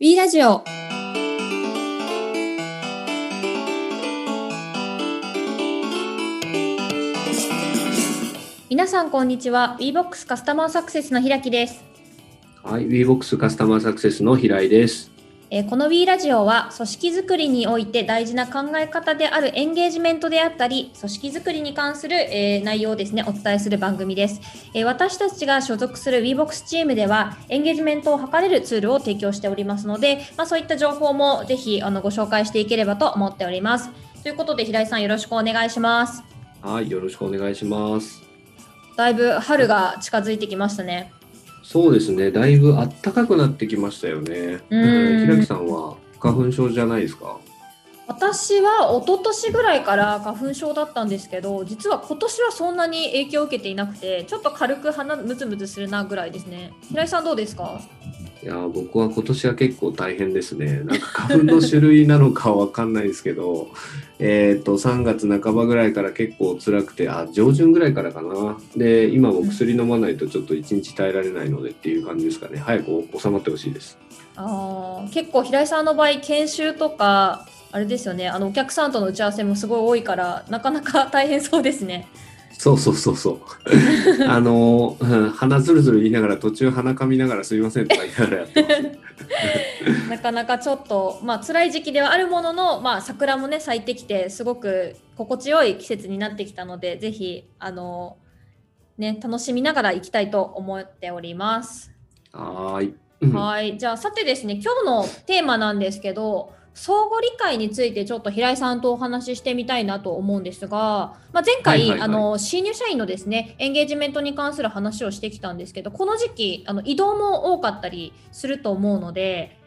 B ラジオ。皆さんこんにちは。WeBox カスタマーサクセスの平木です、はい、WeBox カスタマーサクセスの平井です。えーこの B ラジオは組織づくりにおいて大事な考え方であるエンゲージメントであったり組織づくりに関する、えー内容をですねお伝えする番組です、えー私たちが所属する WeBox チームではエンゲージメントを図れるツールを提供しておりますので、まあ、そういった情報もぜひあのご紹介していければと思っております。ということで平井さんよろしくお願いします。はい、よろしくお願いします。だいぶ春が近づいてきましたねそうですね、だいぶ暖かくなってきましたよね。うん。平木さんは花粉症じゃないですか？私は一昨年ぐらいから花粉症だったんですけど実は今年はそんなに影響を受けていなくてちょっと軽く鼻ムズムズするなぐらいですね。平井さんどうですか？いや、僕は今年は結構大変ですね。なんか花粉の種類なのかわかんないですけど、えっと、3月半ばぐらいから結構辛くて、あ、上旬ぐらいからかな。で、今も薬飲まないとちょっと1日耐えられないのでっていう感じですかね。早く収まってほしいです。あ結構平井さんの場合研修とかあれですよねあのお客さんとの打ち合わせもすごい多いからなかなか大変そうですねそうそうそうそう。あの、うん鼻ずるずる言いながら途中鼻かみながらすいませんとか言いながらやってます。なかなかちょっとまあ辛い時期ではあるものの、まあ、桜もね咲いてきてすごく心地よい季節になってきたのでぜひあのね楽しみながら行きたいと思っております。はーい。うんはいじゃあさてですね今日のテーマなんですけど相互理解についてちょっと平井さんとお話ししてみたいなと思うんですが、まあ、前回、はいはいはいあの新入社員のですねエンゲージメントに関する話をしてきたんですけどこの時期あの移動も多かったりすると思うので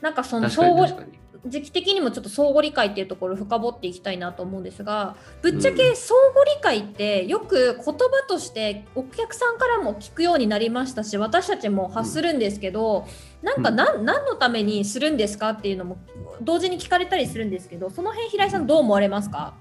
なんかその相互。時期的にもちょっと相互理解っていうところを深掘っていきたいなと思うんですがぶっちゃけうん。相互理解ってよく言葉としてお客さんからも聞くようになりましたし私たちも発するんですけど、なんかうん。何何のためにするんですかっていうのも同時に聞かれたりするんですけどその辺平井さんどう思われますか？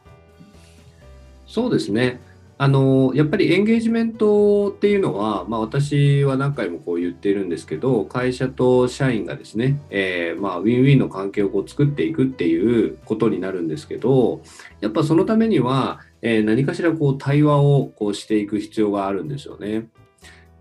そうですね。あのやっぱりエンゲージメントっていうのは、まあ、私は何回もこう言っているんですけど会社と社員がですね、えーまあ、ウィンウィンの関係をこう作っていくっていうことになるんですけどやっぱそのためには、えー何かしらこう対話をこうしていく必要があるんですよね。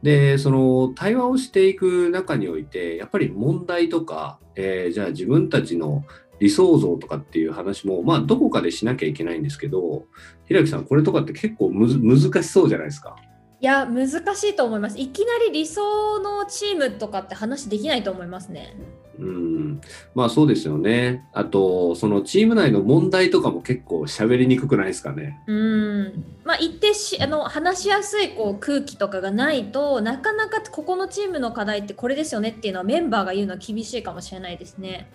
でその対話をしていく中においてやっぱり問題とか、えーじゃあ自分たちの理想像とかっていう話も、まあ、どこかでしなきゃいけないんですけど平木さんこれとかって結構むず難しそうじゃないですか。いや難しいと思いますいきなり理想のチームとかって話できないと思いますねうん、まあそうですよね。あとそのチーム内の問題とかも結構喋りにくくないですかね。うんまあ一定しあの話しやすいこう空気とかがないとなかなかここのチームの課題ってこれですよねっていうのはメンバーが言うのは厳しいかもしれないですね。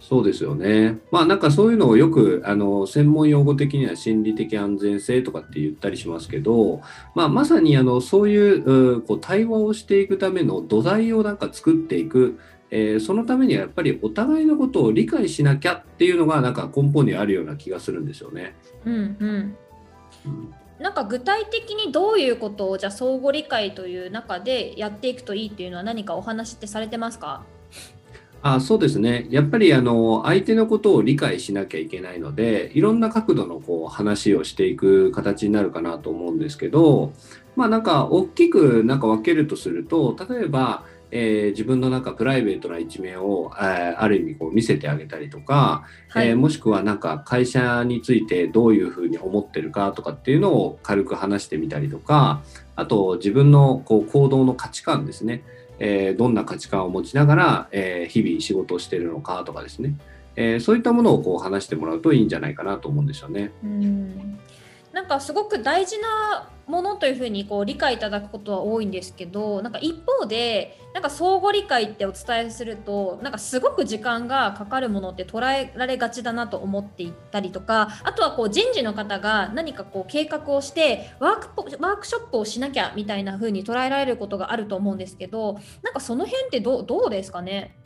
そうですよね。まあなんかそういうのをよくあの専門用語的には心理的安全性とかって言ったりしますけど、まあ、まさにあのそういうこう対話をしていくための土台をなんか作っていく、えーそのためにはやっぱりお互いのことを理解しなきゃっていうのがなんか根本にあるような気がするんですよね。うんうんうんなんか具体的にどういうことをじゃあ相互理解という中でやっていくといいっていうのは何かお話ってされてますか？あそうですね。やっぱりあの相手のことを理解しなきゃいけないので、いろんな角度のこう話をしていく形になるかなと思うんですけど、まあなんか大きくなんか分けるとすると、例えば、えー自分のなんかプライベートな一面を、えーある意味こう見せてあげたりとか、はい、えーもしくはなんか会社についてどういうふうに思ってるかとかっていうのを軽く話してみたりとかあと自分のこう行動の価値観ですね、えーどんな価値観を持ちながら、えー日々仕事をしているのかとかですね、えーそういったものをこう話してもらうといいんじゃないかなと思うんですよね。うんなんかすごく大事なものというふうにこう理解いただくことは多いんですけどなんか一方でなんか相互理解ってお伝えするとなんかすごく時間がかかるものって捉えられがちだなと思っていったりとかあとはこう人事の方が何かこう計画をしてワークポワークショップをしなきゃみたいな風に捉えられることがあると思うんですけどなんかその辺ってどうですかね？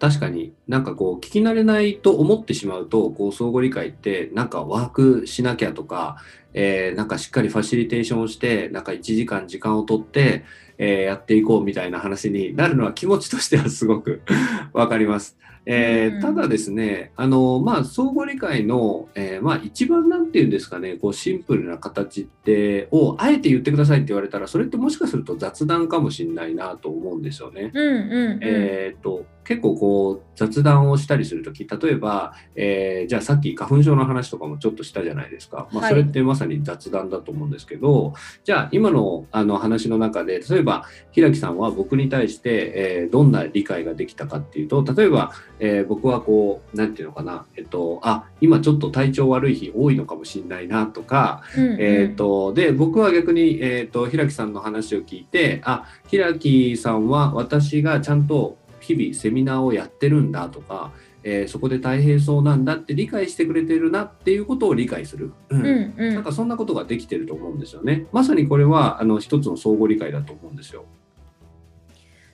確かになんかこう聞き慣れないと思ってしまうとこう相互理解ってなんかワークしなきゃとか、えーなんかしっかりファシリテーションをしてなんか1時間時間をとって、えー、やっていこうみたいな話になるのは気持ちとしてはすごく わかります。えー、ただですね、あの、まあ、相互理解の、えー、まあ、一番なんていうんですかね、こう、シンプルな形って、を、あえて言ってくださいって言われたら、それってもしかすると雑談かもしれないなと思うんですよね。うんうんうん、えっ、と、結構こう雑談をしたりするとき、例えば、えー、じゃあさっき花粉症の話とかもちょっとしたじゃないですか。まあ、それってまさに雑談だと思うんですけど、はい、じゃあ今のあの話の中で、例えば、平木さんは僕に対して、えー、どんな理解ができたかっていうと、例えば、えー、僕はこう、なんていうのかな、えっと、あ、今ちょっと体調悪い日多いのかもしれないなとか、うんうん、えっと、で、僕は逆に、えっと、平木さんの話を聞いて、あ、平木さんは私がちゃんと日々セミナーをやってるんだとか、えー、そこで大変そうなんだって理解してくれてるなっていうことを理解する、うん、うんうん、なんかそんなことができてると思うんですよね。まさにこれはあの一つの相互理解だと思うんですよ。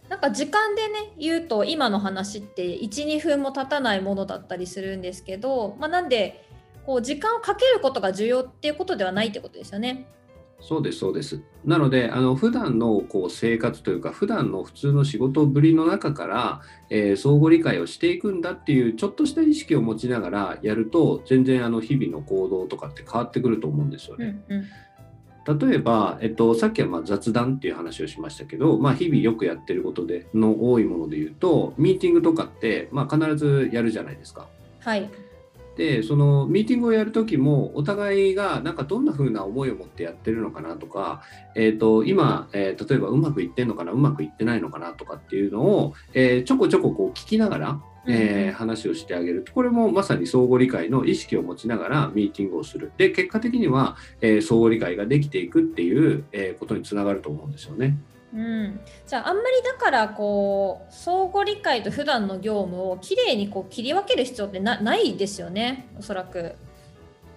なんか時間でね言うと今の話って12分も経たないものだったりするんですけど、まあ、なんでこう時間をかけることが重要っていうことではないってことですよね。そうですそうです。なのであの普段のこう生活というか普段の普通の仕事ぶりの中から、えー、相互理解をしていくんだっていうちょっとした意識を持ちながらやると全然あの日々の行動とかって変わってくると思うんですよね。うんうん例えば、えっと、さっきはま雑談っていう話をしましたけど、まあ、日々よくやってることでの多いもので言うとミーティングとかって、まあ、必ずやるじゃないですか。はいでそのミーティングをやる時もお互いがなんかどんな風な思いを持ってやってるのかなとか、えーと、今、えー、例えばうまくいってんのかなうまくいってないのかなとかっていうのを、えー、ちょこちょここう聞きながら、えー、話をしてあげる。これもまさに相互理解の意識を持ちながらミーティングをする。で結果的には、え相互理解ができていくっていう、えことにつながると思うんですよね。うん、じゃああんまりだからこう相互理解と普段の業務をきれいにこう切り分ける必要ってないですよねおそらく。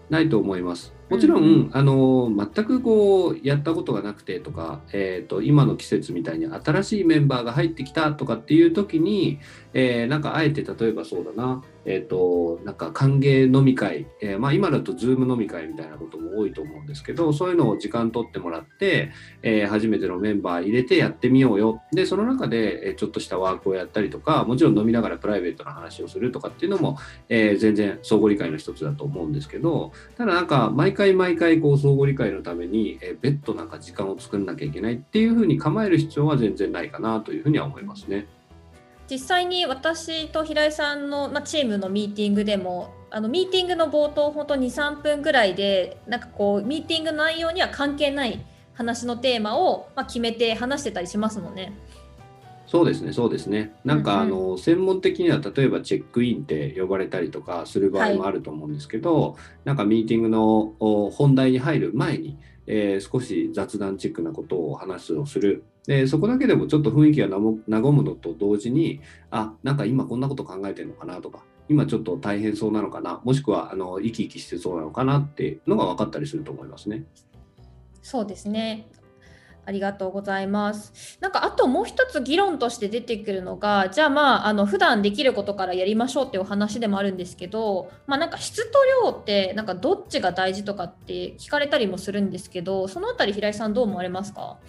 ないと思います。もちろん、うん、あの全くこうやったことがなくてとか、えーと、今の季節みたいに新しいメンバーが入ってきたとかっていう時に、えー、なんかあえて例えばそうだな、えーと、なんか歓迎飲み会、えー、まあ、今だと Zoom 飲み会みたいなことも多いと思うんですけどそういうのを時間取ってもらって、えー、初めてのメンバー入れてやってみようよでその中で、えちょっとしたワークをやったりとかもちろん飲みながらプライベートな話をするとかっていうのも、え全然相互理解の一つだと思うんですけどただなんか毎回毎回こう相互理解のために、え別途なんか時間を作んなきゃいけないっていうふうに構える必要は全然ないかなというふうには思いますね。実際に私と平井さんの、まあ、チームのミーティングでもあのミーティングの冒頭本当23分ぐらいでなんかこうミーティングの内容には関係ない話のテーマを、まあ、決めて話してたりしますもんね。そうですね、そうですね。なんか、あの専門的には例えばチェックインって呼ばれたりとかする場合もあると思うんですけど、はい、なんかミーティングの本題に入る前に、えー、少し雑談チックなことを話をする。でそこだけでもちょっと雰囲気が和むのと同時に、あなんか今こんなこと考えてるのかなとか、今ちょっと大変そうなのかな、もしくはあの生き生きしてそうなのかなっていうのが分かったりすると思いますね。そうですね。ありがとうございます。なんかあともう一つ議論として出てくるのが、じゃあまああの普段できることからやりましょうっていうお話でもあるんですけど、まあなんか質と量ってなんかどっちが大事とかって聞かれたりもするんですけど、そのあたり平井さんどう思われますか？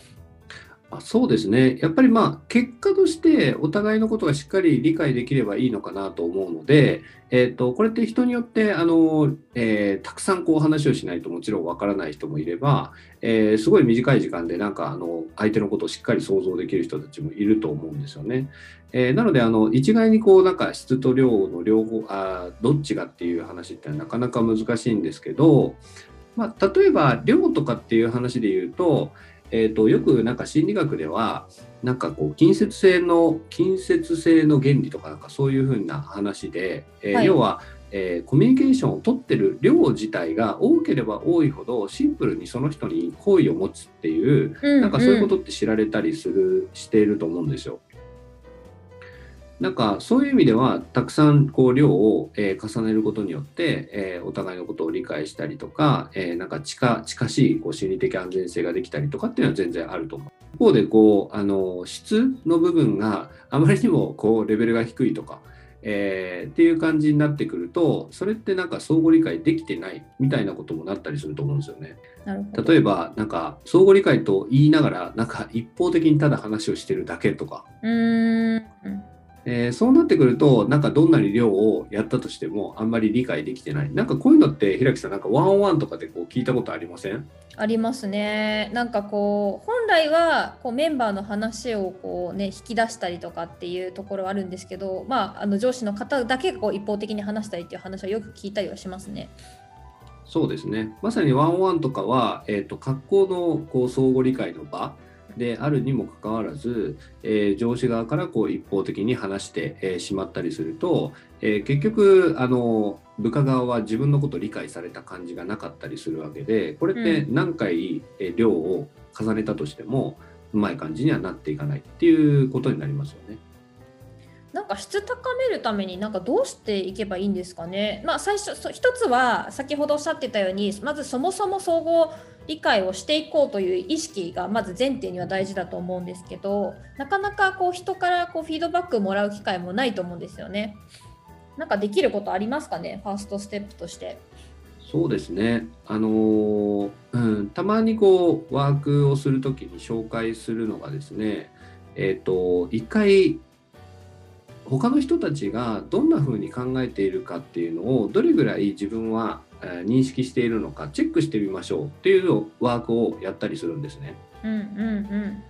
あそうですね。やっぱりまあ結果としてお互いのことがしっかり理解できればいいのかなと思うので、えーと、これって人によってあの、えー、たくさんこう話をしないともちろんわからない人もいれば、えー、すごい短い時間でなんかあの相手のことをしっかり想像できる人たちもいると思うんですよね。えー、なのであの一概にこうなんか質と量の両方あどっちがっていう話ってなかなか難しいんですけど、まあ、例えば量とかっていう話で言うとえーと、よくなんか心理学ではなんかこう近接性の近接性の原理とかなんかそういうふうな話で、えーはい、要は、えー、コミュニケーションを取ってる量自体が多ければ多いほどシンプルにその人に好意を持つっていう、うんうん、なんかそういうことって知られたりするしていると思うんですよ。なんかそういう意味ではたくさんこう量を、えー、重ねることによって、えー、お互いのことを理解したりとか、えー、なんか近近しいこう心理的安全性ができたりとかっていうのは全然あると思う。一方でこうあの質の部分があまりにもこうレベルが低いとか、えーっていう感じになってくるとそれってなんか相互理解できてないみたいなこともなったりすると思うんですよね。例えばなんか相互理解と言いながらなんか一方的にただ話をしてるだけとか、うーん。えーそうなってくるとなんかどんなに量をやったとしてもあんまり理解できてないなんかこういうのって平木さんなんかワンワンとかでこう聞いたことありません？ありますね。なんかこう本来はこうメンバーの話をこうね引き出したりとかっていうところはあるんですけど、まああの上司の方だけがこう一方的に話したりっていう話はよく聞いたりはしますね。そうですねまさにワンワンとかは、えー、と格好のこう相互理解の場であるにもかかわらず、えー上司側からこう一方的に話して、えーしまったりすると、えー結局あの部下側は自分のことを理解された感じがなかったりするわけでこれってう何回、えー量を重ねたとしてもうまい感じにはなっていかないっていうことになりますよね。なんか質高めるためになんかどうしていけばいいんですかね。まあ最初そ一つは先ほどおっしゃってたようにまずそもそも総合理解をしていこうという意識がまず前提には大事だと思うんですけどなかなかこう人からこうフィードバックもらう機会もないと思うんですよね。なんかできることありますかね？ファーストステップとして。そうですね、あのーうん、たまにこうワークをするときに紹介するのがですね、えっ、と一回他の人たちがどんな風に考えているかっていうのをどれぐらい自分はえー認識しているのかチェックしてみましょうっていうワークをやったりするんですね。うんうんうん。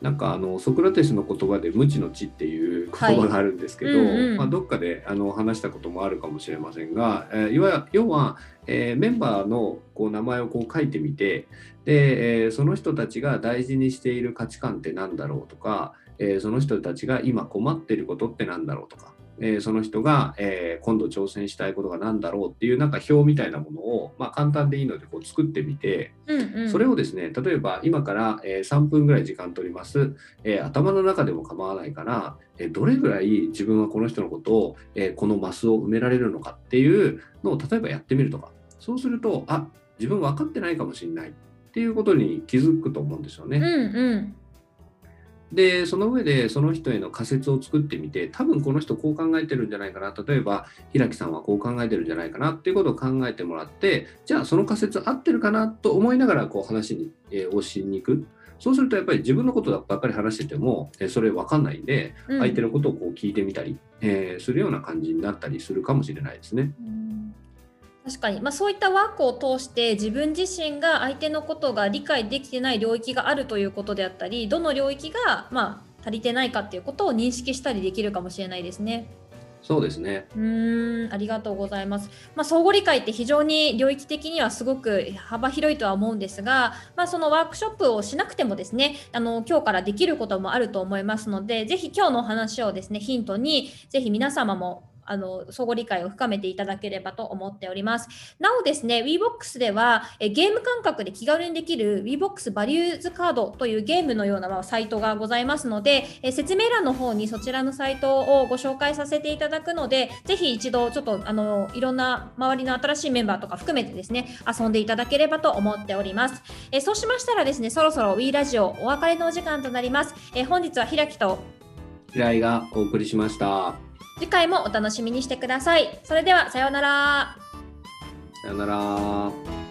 なんかあのソクラテスの言葉で無知の知っていう言葉があるんですけど、はいうんうんまあ、どっかであの話したこともあるかもしれませんが、えーいわ要は、えーメンバーのこう名前をこう書いてみてで、えーその人たちが大事にしている価値観って何だろうとか、えーその人たちが今困っていることって何だろうとか、えーその人が、えー今度挑戦したいことが何だろうっていうなんか表みたいなものを、まあ、簡単でいいのでこう作ってみて、うんうん、それをですね、例えば今から、えー3分ぐらい時間取ります、えー頭の中でも構わないから、えーどれぐらい自分はこの人のことを、えーこのマスを埋められるのかっていうのを例えばやってみるとか、そうすると、あ自分分かってないかもしれないっていうことに気づくと思うんですよね。うんうんでその上でその人への仮説を作ってみて多分この人こう考えてるんじゃないかな。例えば平木さんはこう考えてるんじゃないかな。っていうことを考えてもらってじゃあその仮説合ってるかな。と思いながらこう話に、えー応しに行く。そうするとやっぱり自分のことばっかり話してても、えーそれ分かんないんでうん。相手のことをこう聞いてみたり、えーするような感じになったりするかもしれないですね。うん確かに、まあ、そういったワークを通して自分自身が相手のことが理解できてない領域があるということであったりどの領域が、まあ、足りてないかっていうことを認識したりできるかもしれないですね。そうですね。うーんありがとうございます。まあ、相互理解って非常に領域的にはすごく幅広いとは思うんですが、まあ、そのワークショップをしなくてもですねあの今日からできることもあると思いますのでぜひ今日のお話をですねヒントにぜひ皆様もあの相互理解を深めていただければと思っております。なおですね、WeBox ではえゲーム感覚で気軽にできる WeBox バリューズカードというゲームのようなサイトがございますので、え説明欄の方にそちらのサイトをご紹介させていただくので、ぜひ一度ちょっとあのいろんな周りの新しいメンバーとか含めてですね、遊んでいただければと思っております。えそうしましたらですね、そろそろ We ラジオお別れのお時間となります。え本日は平木と平井がお送りしました。次回もお楽しみにしてください。それではさようなら。さよなら。